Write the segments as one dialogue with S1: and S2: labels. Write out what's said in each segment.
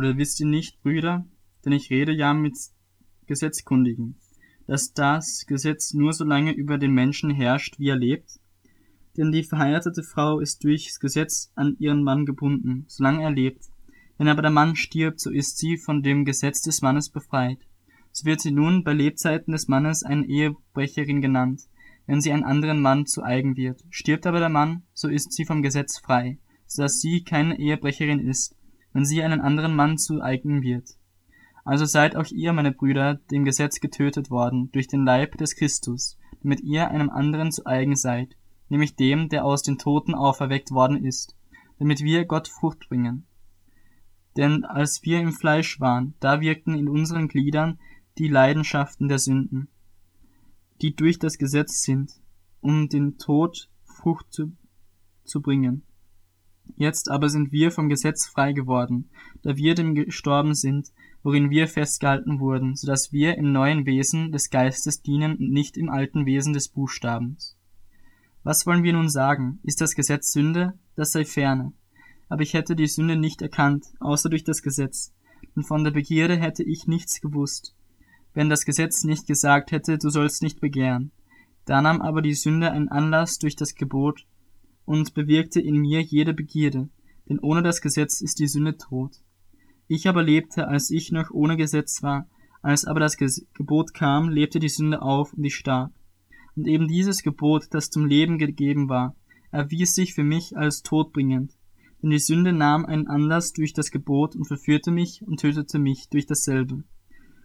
S1: Oder wisst ihr nicht, Brüder, denn ich rede ja mit Gesetzkundigen, dass das Gesetz nur so lange über den Menschen herrscht, wie er lebt? Denn die verheiratete Frau ist durchs Gesetz an ihren Mann gebunden, solange er lebt. Wenn aber der Mann stirbt, so ist sie von dem Gesetz des Mannes befreit. So wird sie nun bei Lebzeiten des Mannes eine Ehebrecherin genannt, wenn sie einen anderen Mann zu eigen wird. Stirbt aber der Mann, so ist sie vom Gesetz frei, so dass sie keine Ehebrecherin ist, wenn sie einen anderen Mann zu eigen wird. Also seid auch ihr, meine Brüder, dem Gesetz getötet worden durch den Leib des Christus, damit ihr einem anderen zu eigen seid, nämlich dem, der aus den Toten auferweckt worden ist, damit wir Gott Frucht bringen. Denn als wir im Fleisch waren, da wirkten in unseren Gliedern die Leidenschaften der Sünden, die durch das Gesetz sind, um den Tod Frucht zu, zu bringen. Jetzt aber sind wir vom Gesetz frei geworden, da wir dem gestorben sind, worin wir festgehalten wurden, so dass wir im neuen Wesen des Geistes dienen und nicht im alten Wesen des Buchstabens. Was wollen wir nun sagen? Ist das Gesetz Sünde? Das sei ferne. Aber ich hätte die Sünde nicht erkannt, außer durch das Gesetz, und von der Begierde hätte ich nichts gewusst, wenn das Gesetz nicht gesagt hätte, du sollst nicht begehren. Da nahm aber die Sünde einen Anlass durch das Gebot und bewirkte in mir jede Begierde, denn ohne das Gesetz ist die Sünde tot. Ich aber lebte, als ich noch ohne Gesetz war, als aber das Gebot kam, lebte die Sünde auf und ich starb. Und eben dieses Gebot, das zum Leben gegeben war, erwies sich für mich als todbringend. Denn die Sünde nahm einen Anlass durch das Gebot und verführte mich und tötete mich durch dasselbe.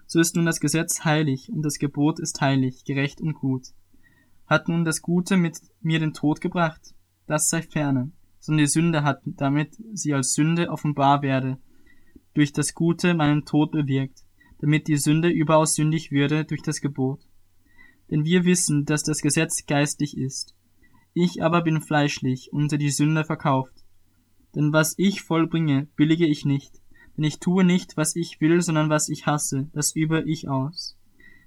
S1: So ist nun das Gesetz heilig und das Gebot ist heilig, gerecht und gut. Hat nun das Gute mit mir den Tod gebracht? Das sei ferne, sondern die Sünde hat, damit sie als Sünde offenbar werde, durch das Gute meinen Tod bewirkt, damit die Sünde überaus sündig würde durch das Gebot. Denn wir wissen, dass das Gesetz geistlich ist. Ich aber bin fleischlich, unter die Sünde verkauft. Denn was ich vollbringe, billige ich nicht. Denn ich tue nicht, was ich will, sondern was ich hasse, das übe ich aus.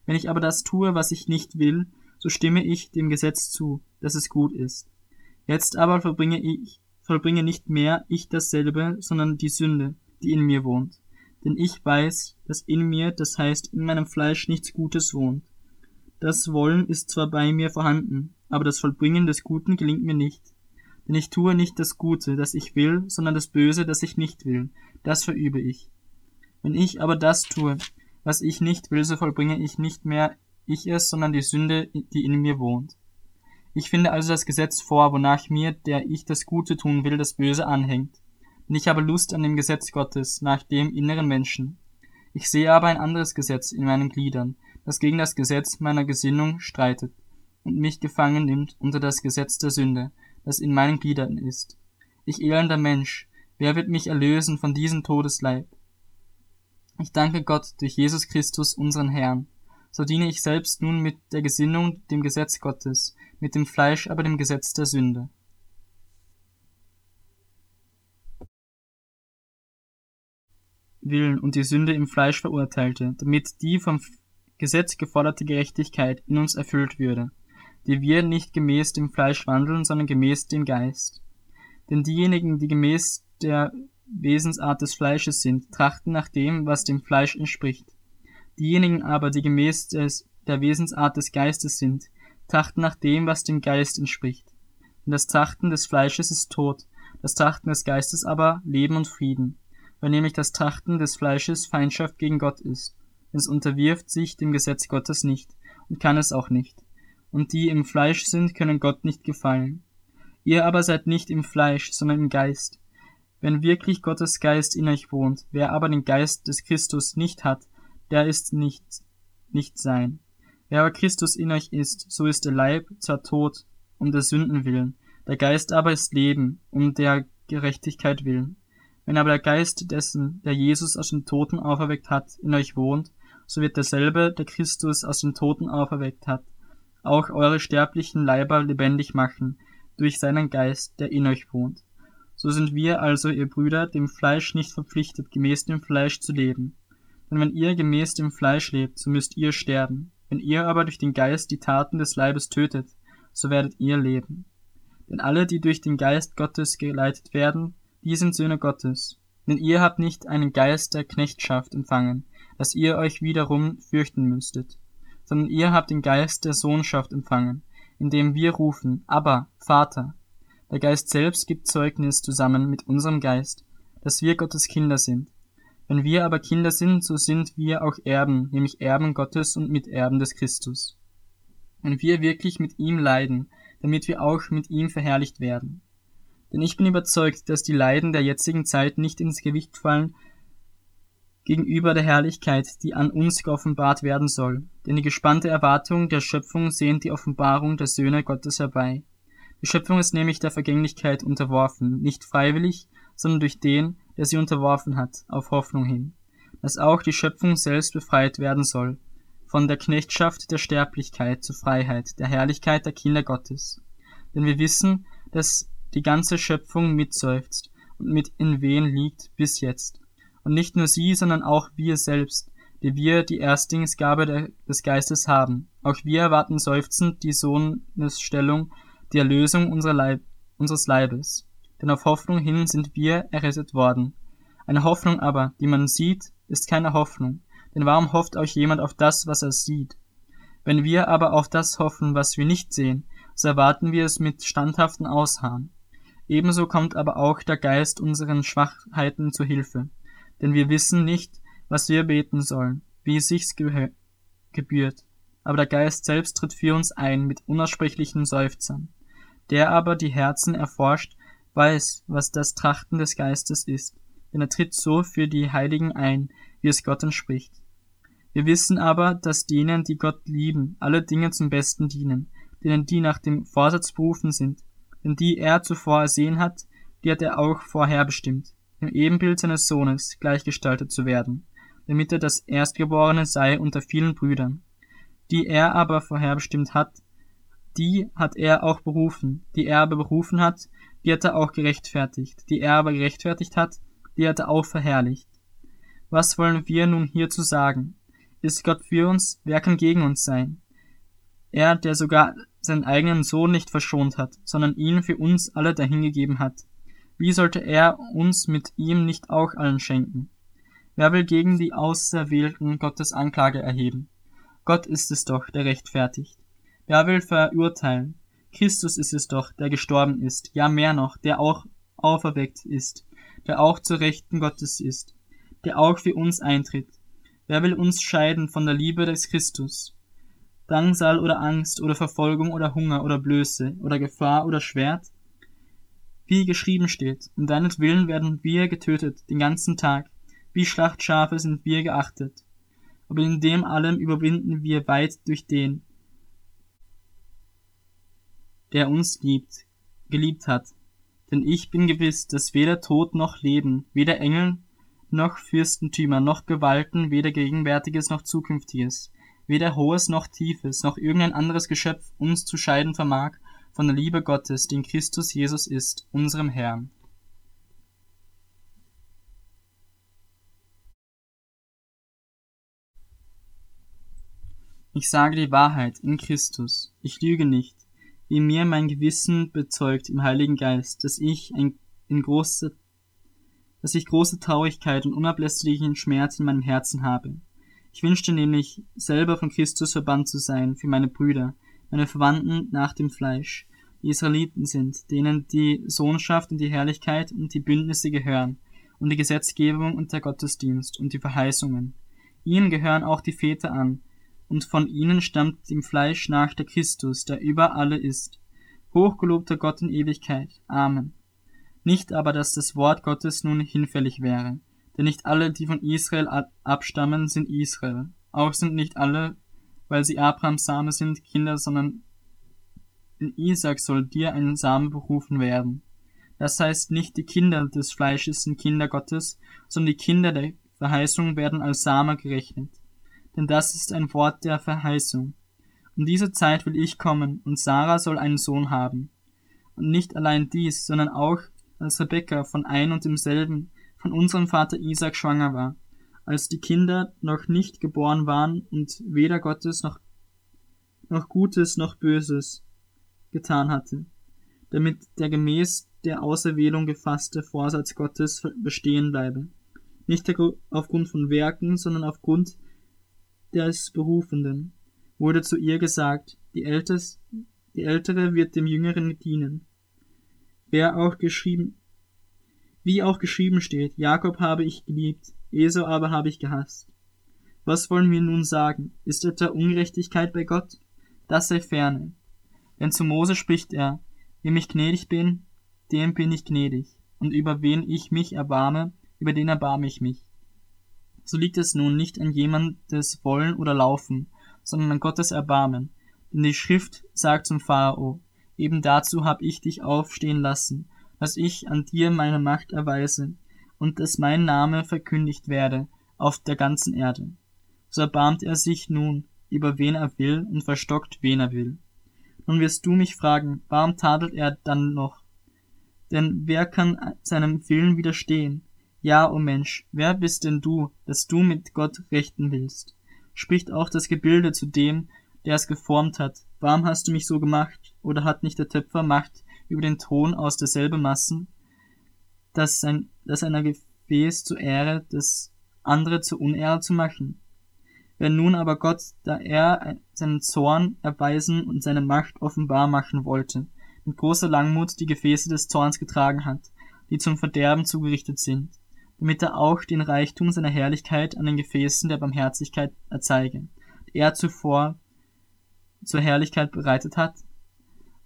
S1: Wenn ich aber das tue, was ich nicht will, so stimme ich dem Gesetz zu, dass es gut ist. Jetzt aber vollbringe ich, vollbringe nicht mehr ich dasselbe, sondern die Sünde, die in mir wohnt. Denn ich weiß, dass in mir, das heißt in meinem Fleisch nichts Gutes wohnt. Das Wollen ist zwar bei mir vorhanden, aber das Vollbringen des Guten gelingt mir nicht. Denn ich tue nicht das Gute, das ich will, sondern das Böse, das ich nicht will, das verübe ich. Wenn ich aber das tue, was ich nicht will, so vollbringe ich nicht mehr ich es, sondern die Sünde, die in mir wohnt. Ich finde also das Gesetz vor, wonach mir, der ich das Gute tun will, das Böse anhängt. Denn ich habe Lust an dem Gesetz Gottes, nach dem inneren Menschen. Ich sehe aber ein anderes Gesetz in meinen Gliedern, das gegen das Gesetz meiner Gesinnung streitet und mich gefangen nimmt unter das Gesetz der Sünde, das in meinen Gliedern ist. Ich elender Mensch, wer wird mich erlösen von diesem Todesleib? Ich danke Gott durch Jesus Christus, unseren Herrn. So diene ich selbst nun mit der Gesinnung dem Gesetz Gottes, mit dem Fleisch aber dem Gesetz der Sünde. Willen und die Sünde im Fleisch verurteilte, damit die vom Gesetz geforderte Gerechtigkeit in uns erfüllt würde, die wir nicht gemäß dem Fleisch wandeln, sondern gemäß dem Geist. Denn diejenigen, die gemäß der Wesensart des Fleisches sind, trachten nach dem, was dem Fleisch entspricht. Diejenigen aber, die gemäß des, der Wesensart des Geistes sind, trachten nach dem, was dem Geist entspricht. Denn das Trachten des Fleisches ist Tod, das Trachten des Geistes aber Leben und Frieden weil nämlich das Trachten des Fleisches Feindschaft gegen Gott ist. Es unterwirft sich dem Gesetz Gottes nicht und kann es auch nicht. Und die im Fleisch sind, können Gott nicht gefallen. Ihr aber seid nicht im Fleisch, sondern im Geist. Wenn wirklich Gottes Geist in euch wohnt, wer aber den Geist des Christus nicht hat, der ist nicht, nicht sein. Wer aber Christus in euch ist, so ist der Leib zwar tot, um der Sünden willen, der Geist aber ist Leben, um der Gerechtigkeit willen. Wenn aber der Geist dessen, der Jesus aus den Toten auferweckt hat, in euch wohnt, so wird derselbe, der Christus aus den Toten auferweckt hat, auch eure sterblichen Leiber lebendig machen, durch seinen Geist, der in euch wohnt. So sind wir also, ihr Brüder, dem Fleisch nicht verpflichtet, gemäß dem Fleisch zu leben. Denn wenn ihr gemäß dem Fleisch lebt, so müsst ihr sterben. Wenn ihr aber durch den Geist die Taten des Leibes tötet, so werdet ihr leben. Denn alle, die durch den Geist Gottes geleitet werden, die sind Söhne Gottes. Denn ihr habt nicht einen Geist der Knechtschaft empfangen, dass ihr euch wiederum fürchten müsstet, sondern ihr habt den Geist der Sohnschaft empfangen, indem wir rufen, aber Vater. Der Geist selbst gibt Zeugnis zusammen mit unserem Geist, dass wir Gottes Kinder sind. Wenn wir aber Kinder sind, so sind wir auch Erben, nämlich Erben Gottes und Miterben des Christus. Wenn wir wirklich mit ihm leiden, damit wir auch mit ihm verherrlicht werden. Denn ich bin überzeugt, dass die Leiden der jetzigen Zeit nicht ins Gewicht fallen gegenüber der Herrlichkeit, die an uns geoffenbart werden soll. Denn die gespannte Erwartung der Schöpfung sehnt die Offenbarung der Söhne Gottes herbei. Die Schöpfung ist nämlich der Vergänglichkeit unterworfen, nicht freiwillig, sondern durch den, der sie unterworfen hat, auf Hoffnung hin, dass auch die Schöpfung selbst befreit werden soll, von der Knechtschaft der Sterblichkeit zur Freiheit, der Herrlichkeit der Kinder Gottes. Denn wir wissen, dass die ganze Schöpfung mitseufzt und mit in Wehen liegt bis jetzt. Und nicht nur sie, sondern auch wir selbst, die wir die Erstlingsgabe des Geistes haben. Auch wir erwarten seufzend die Sohnesstellung, die Erlösung Leib, unseres Leibes. Denn auf Hoffnung hin sind wir errettet worden. Eine Hoffnung aber, die man sieht, ist keine Hoffnung. Denn warum hofft euch jemand auf das, was er sieht? Wenn wir aber auf das hoffen, was wir nicht sehen, so erwarten wir es mit standhaften Ausharren. Ebenso kommt aber auch der Geist unseren Schwachheiten zu Hilfe. Denn wir wissen nicht, was wir beten sollen, wie es sich gebührt. Aber der Geist selbst tritt für uns ein mit unaussprechlichen Seufzern. Der aber die Herzen erforscht, weiß, was das Trachten des Geistes ist, denn er tritt so für die Heiligen ein, wie es Gott entspricht. Wir wissen aber, dass denen, die Gott lieben, alle Dinge zum Besten dienen, denen die nach dem Vorsatz berufen sind, denn die er zuvor ersehen hat, die hat er auch vorherbestimmt, im Ebenbild seines Sohnes gleichgestaltet zu werden, damit er das Erstgeborene sei unter vielen Brüdern. Die er aber vorherbestimmt hat, die hat er auch berufen, die er aber berufen hat, die hat er auch gerechtfertigt, die er aber gerechtfertigt hat, die hat er auch verherrlicht. Was wollen wir nun hierzu sagen? Ist Gott für uns, wer kann gegen uns sein? Er, der sogar seinen eigenen Sohn nicht verschont hat, sondern ihn für uns alle dahingegeben hat. Wie sollte er uns mit ihm nicht auch allen schenken? Wer will gegen die Auserwählten Gottes Anklage erheben? Gott ist es doch, der rechtfertigt. Wer will verurteilen? Christus ist es doch, der gestorben ist, ja mehr noch, der auch auferweckt ist, der auch zur Rechten Gottes ist, der auch für uns eintritt. Wer will uns scheiden von der Liebe des Christus? Drangsal oder Angst oder Verfolgung oder Hunger oder Blöße oder Gefahr oder Schwert? Wie geschrieben steht, um deinetwillen werden wir getötet den ganzen Tag, wie Schlachtschafe sind wir geachtet. Aber in dem allem überwinden wir weit durch den, der uns liebt, geliebt hat. Denn ich bin gewiss, dass weder Tod noch Leben, weder Engel noch Fürstentümer noch Gewalten, weder Gegenwärtiges noch Zukünftiges, weder Hohes noch Tiefes, noch irgendein anderes Geschöpf uns zu scheiden vermag von der Liebe Gottes, die in Christus Jesus ist, unserem Herrn. Ich sage die Wahrheit in Christus, ich lüge nicht, wie mir mein Gewissen bezeugt im Heiligen Geist, dass ich ein, in große, dass ich große Traurigkeit und unablässlichen Schmerz in meinem Herzen habe. Ich wünschte nämlich, selber von Christus verbannt zu sein für meine Brüder, meine Verwandten nach dem Fleisch, die Israeliten sind, denen die Sohnschaft und die Herrlichkeit und die Bündnisse gehören, und die Gesetzgebung und der Gottesdienst und die Verheißungen. Ihnen gehören auch die Väter an, und von ihnen stammt dem Fleisch nach der Christus, der über alle ist. Hochgelobter Gott in Ewigkeit. Amen. Nicht aber, dass das Wort Gottes nun hinfällig wäre, denn nicht alle, die von Israel abstammen, sind Israel. Auch sind nicht alle, weil sie Abrahams Same sind, Kinder, sondern in Isaac soll dir ein Same berufen werden. Das heißt, nicht die Kinder des Fleisches sind Kinder Gottes, sondern die Kinder der Verheißung werden als Same gerechnet denn das ist ein Wort der Verheißung. Um diese Zeit will ich kommen, und Sarah soll einen Sohn haben. Und nicht allein dies, sondern auch, als Rebekka von ein und demselben, von unserem Vater Isaac schwanger war, als die Kinder noch nicht geboren waren und weder Gottes noch, noch Gutes noch Böses getan hatte. damit der gemäß der Auserwählung gefasste Vorsatz Gottes bestehen bleibe. Nicht aufgrund von Werken, sondern aufgrund des Berufenden. Wurde zu ihr gesagt, die, Ältest, die Ältere wird dem Jüngeren dienen. Wer auch geschrieben, wie auch geschrieben steht, Jakob habe ich geliebt, Esau aber habe ich gehasst. Was wollen wir nun sagen? Ist etwa Ungerechtigkeit bei Gott? Das sei ferne. Denn zu Mose spricht er, wem ich gnädig bin, dem bin ich gnädig, und über wen ich mich erbarme, über den erbarme ich mich. So liegt es nun nicht an jemandes Wollen oder Laufen, sondern an Gottes Erbarmen. Denn die Schrift sagt zum Pharao, eben dazu hab ich dich aufstehen lassen, dass ich an dir meine Macht erweise, und dass mein Name verkündigt werde auf der ganzen Erde. So erbarmt er sich nun, über wen er will, und verstockt, wen er will. Nun wirst du mich fragen, warum tadelt er dann noch? Denn wer kann seinem Willen widerstehen? Ja, o oh Mensch, wer bist denn du, dass du mit Gott rechten willst? Spricht auch das Gebilde zu dem, der es geformt hat. Warum hast du mich so gemacht? Oder hat nicht der Töpfer Macht über den Ton aus derselben Massen, dass, sein, dass einer Gefäß zur Ehre, das andere zur Unehre zu machen? Wenn nun aber Gott, da er seinen Zorn erweisen und seine Macht offenbar machen wollte, mit großer Langmut die Gefäße des Zorns getragen hat, die zum Verderben zugerichtet sind, damit er auch den Reichtum seiner Herrlichkeit an den Gefäßen der Barmherzigkeit erzeige, die er zuvor zur Herrlichkeit bereitet hat.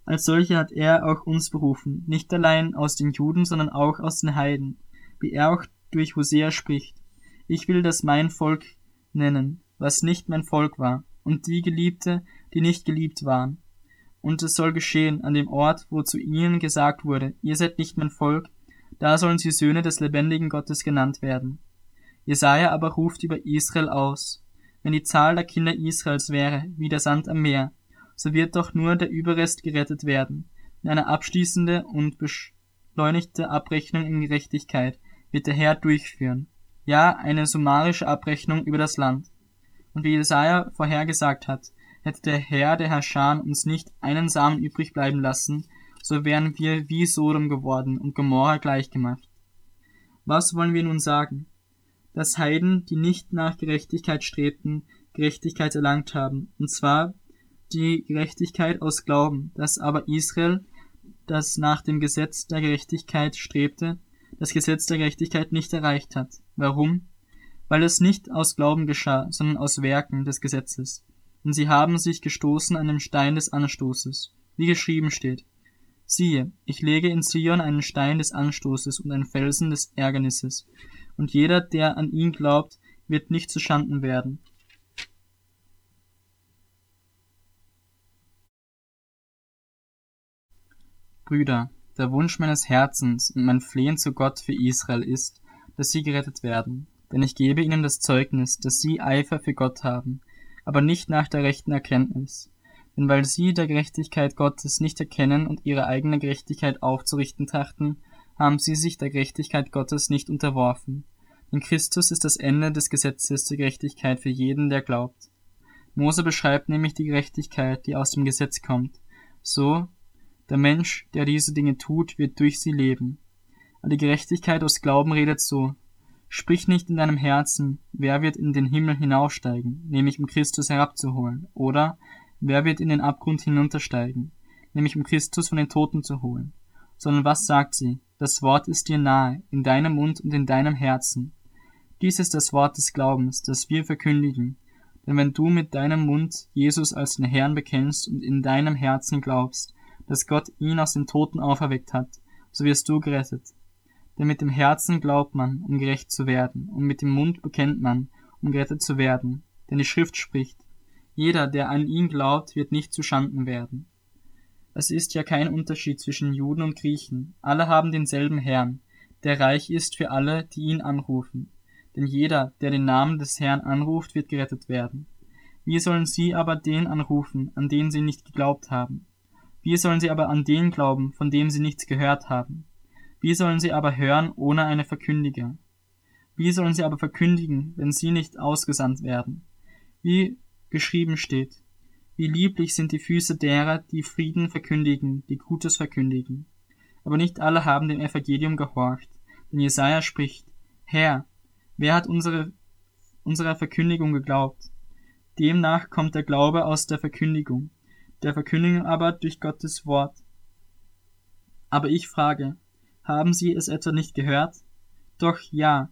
S1: Als solche hat er auch uns berufen, nicht allein aus den Juden, sondern auch aus den Heiden, wie er auch durch Hosea spricht. Ich will das mein Volk nennen, was nicht mein Volk war, und die Geliebte, die nicht geliebt waren. Und es soll geschehen an dem Ort, wo zu ihnen gesagt wurde, ihr seid nicht mein Volk, da sollen sie Söhne des lebendigen Gottes genannt werden. Jesaja aber ruft über Israel aus. Wenn die Zahl der Kinder Israels wäre, wie der Sand am Meer, so wird doch nur der Überrest gerettet werden. In eine abschließende und beschleunigte Abrechnung in Gerechtigkeit wird der Herr durchführen. Ja, eine summarische Abrechnung über das Land. Und wie Jesaja vorhergesagt hat, hätte der Herr der Herrscher uns nicht einen Samen übrig bleiben lassen, so wären wir wie Sodom geworden und Gomorra gleichgemacht. Was wollen wir nun sagen? Dass Heiden, die nicht nach Gerechtigkeit strebten, Gerechtigkeit erlangt haben, und zwar die Gerechtigkeit aus Glauben, dass aber Israel, das nach dem Gesetz der Gerechtigkeit strebte, das Gesetz der Gerechtigkeit nicht erreicht hat. Warum? weil es nicht aus Glauben geschah, sondern aus Werken des Gesetzes. Und sie haben sich gestoßen an dem Stein des Anstoßes, wie geschrieben steht. Siehe, ich lege in Zion einen Stein des Anstoßes und einen Felsen des Ärgernisses, und jeder, der an ihn glaubt, wird nicht zu Schanden werden. Brüder, der Wunsch meines Herzens und mein Flehen zu Gott für Israel ist, dass sie gerettet werden, denn ich gebe ihnen das Zeugnis, dass sie Eifer für Gott haben, aber nicht nach der rechten Erkenntnis. Denn weil sie der Gerechtigkeit Gottes nicht erkennen und ihre eigene Gerechtigkeit aufzurichten trachten, haben sie sich der Gerechtigkeit Gottes nicht unterworfen. Denn Christus ist das Ende des Gesetzes zur Gerechtigkeit für jeden, der glaubt. Mose beschreibt nämlich die Gerechtigkeit, die aus dem Gesetz kommt. So, der Mensch, der diese Dinge tut, wird durch sie leben. Aber die Gerechtigkeit aus Glauben redet so, Sprich nicht in deinem Herzen, wer wird in den Himmel hinaufsteigen, nämlich um Christus herabzuholen, oder wer wird in den Abgrund hinuntersteigen, nämlich um Christus von den Toten zu holen. Sondern was sagt sie? Das Wort ist dir nahe, in deinem Mund und in deinem Herzen. Dies ist das Wort des Glaubens, das wir verkündigen. Denn wenn du mit deinem Mund Jesus als den Herrn bekennst und in deinem Herzen glaubst, dass Gott ihn aus den Toten auferweckt hat, so wirst du gerettet. Denn mit dem Herzen glaubt man, um gerecht zu werden, und mit dem Mund bekennt man, um gerettet zu werden. Denn die Schrift spricht, jeder, der an ihn glaubt, wird nicht zu Schanden werden. Es ist ja kein Unterschied zwischen Juden und Griechen. Alle haben denselben Herrn, der reich ist für alle, die ihn anrufen. Denn jeder, der den Namen des Herrn anruft, wird gerettet werden. Wie sollen sie aber den anrufen, an den sie nicht geglaubt haben? Wie sollen sie aber an den glauben, von dem sie nichts gehört haben? Wie sollen sie aber hören ohne eine Verkündiger? Wie sollen sie aber verkündigen, wenn sie nicht ausgesandt werden? Wie geschrieben steht, Wie lieblich sind die Füße derer, die Frieden verkündigen, die Gutes verkündigen. Aber nicht alle haben dem Evangelium gehorcht. Denn Jesaja spricht, Herr, wer hat unsere, unserer Verkündigung geglaubt? Demnach kommt der Glaube aus der Verkündigung, der Verkündigung aber durch Gottes Wort. Aber ich frage, haben Sie es etwa nicht gehört? Doch ja,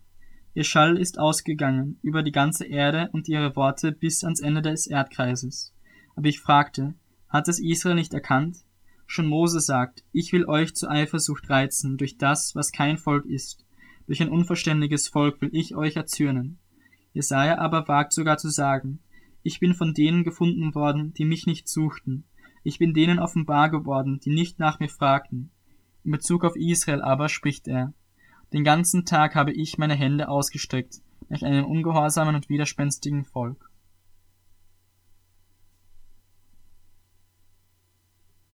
S1: Ihr Schall ist ausgegangen über die ganze Erde und ihre Worte bis ans Ende des Erdkreises. Aber ich fragte, hat es Israel nicht erkannt? Schon Mose sagt, ich will euch zu Eifersucht reizen durch das, was kein Volk ist. Durch ein unverständiges Volk will ich euch erzürnen. Jesaja aber wagt sogar zu sagen, ich bin von denen gefunden worden, die mich nicht suchten. Ich bin denen offenbar geworden, die nicht nach mir fragten. In Bezug auf Israel aber spricht er, den ganzen Tag habe ich meine Hände ausgestreckt nach einem ungehorsamen und widerspenstigen Volk.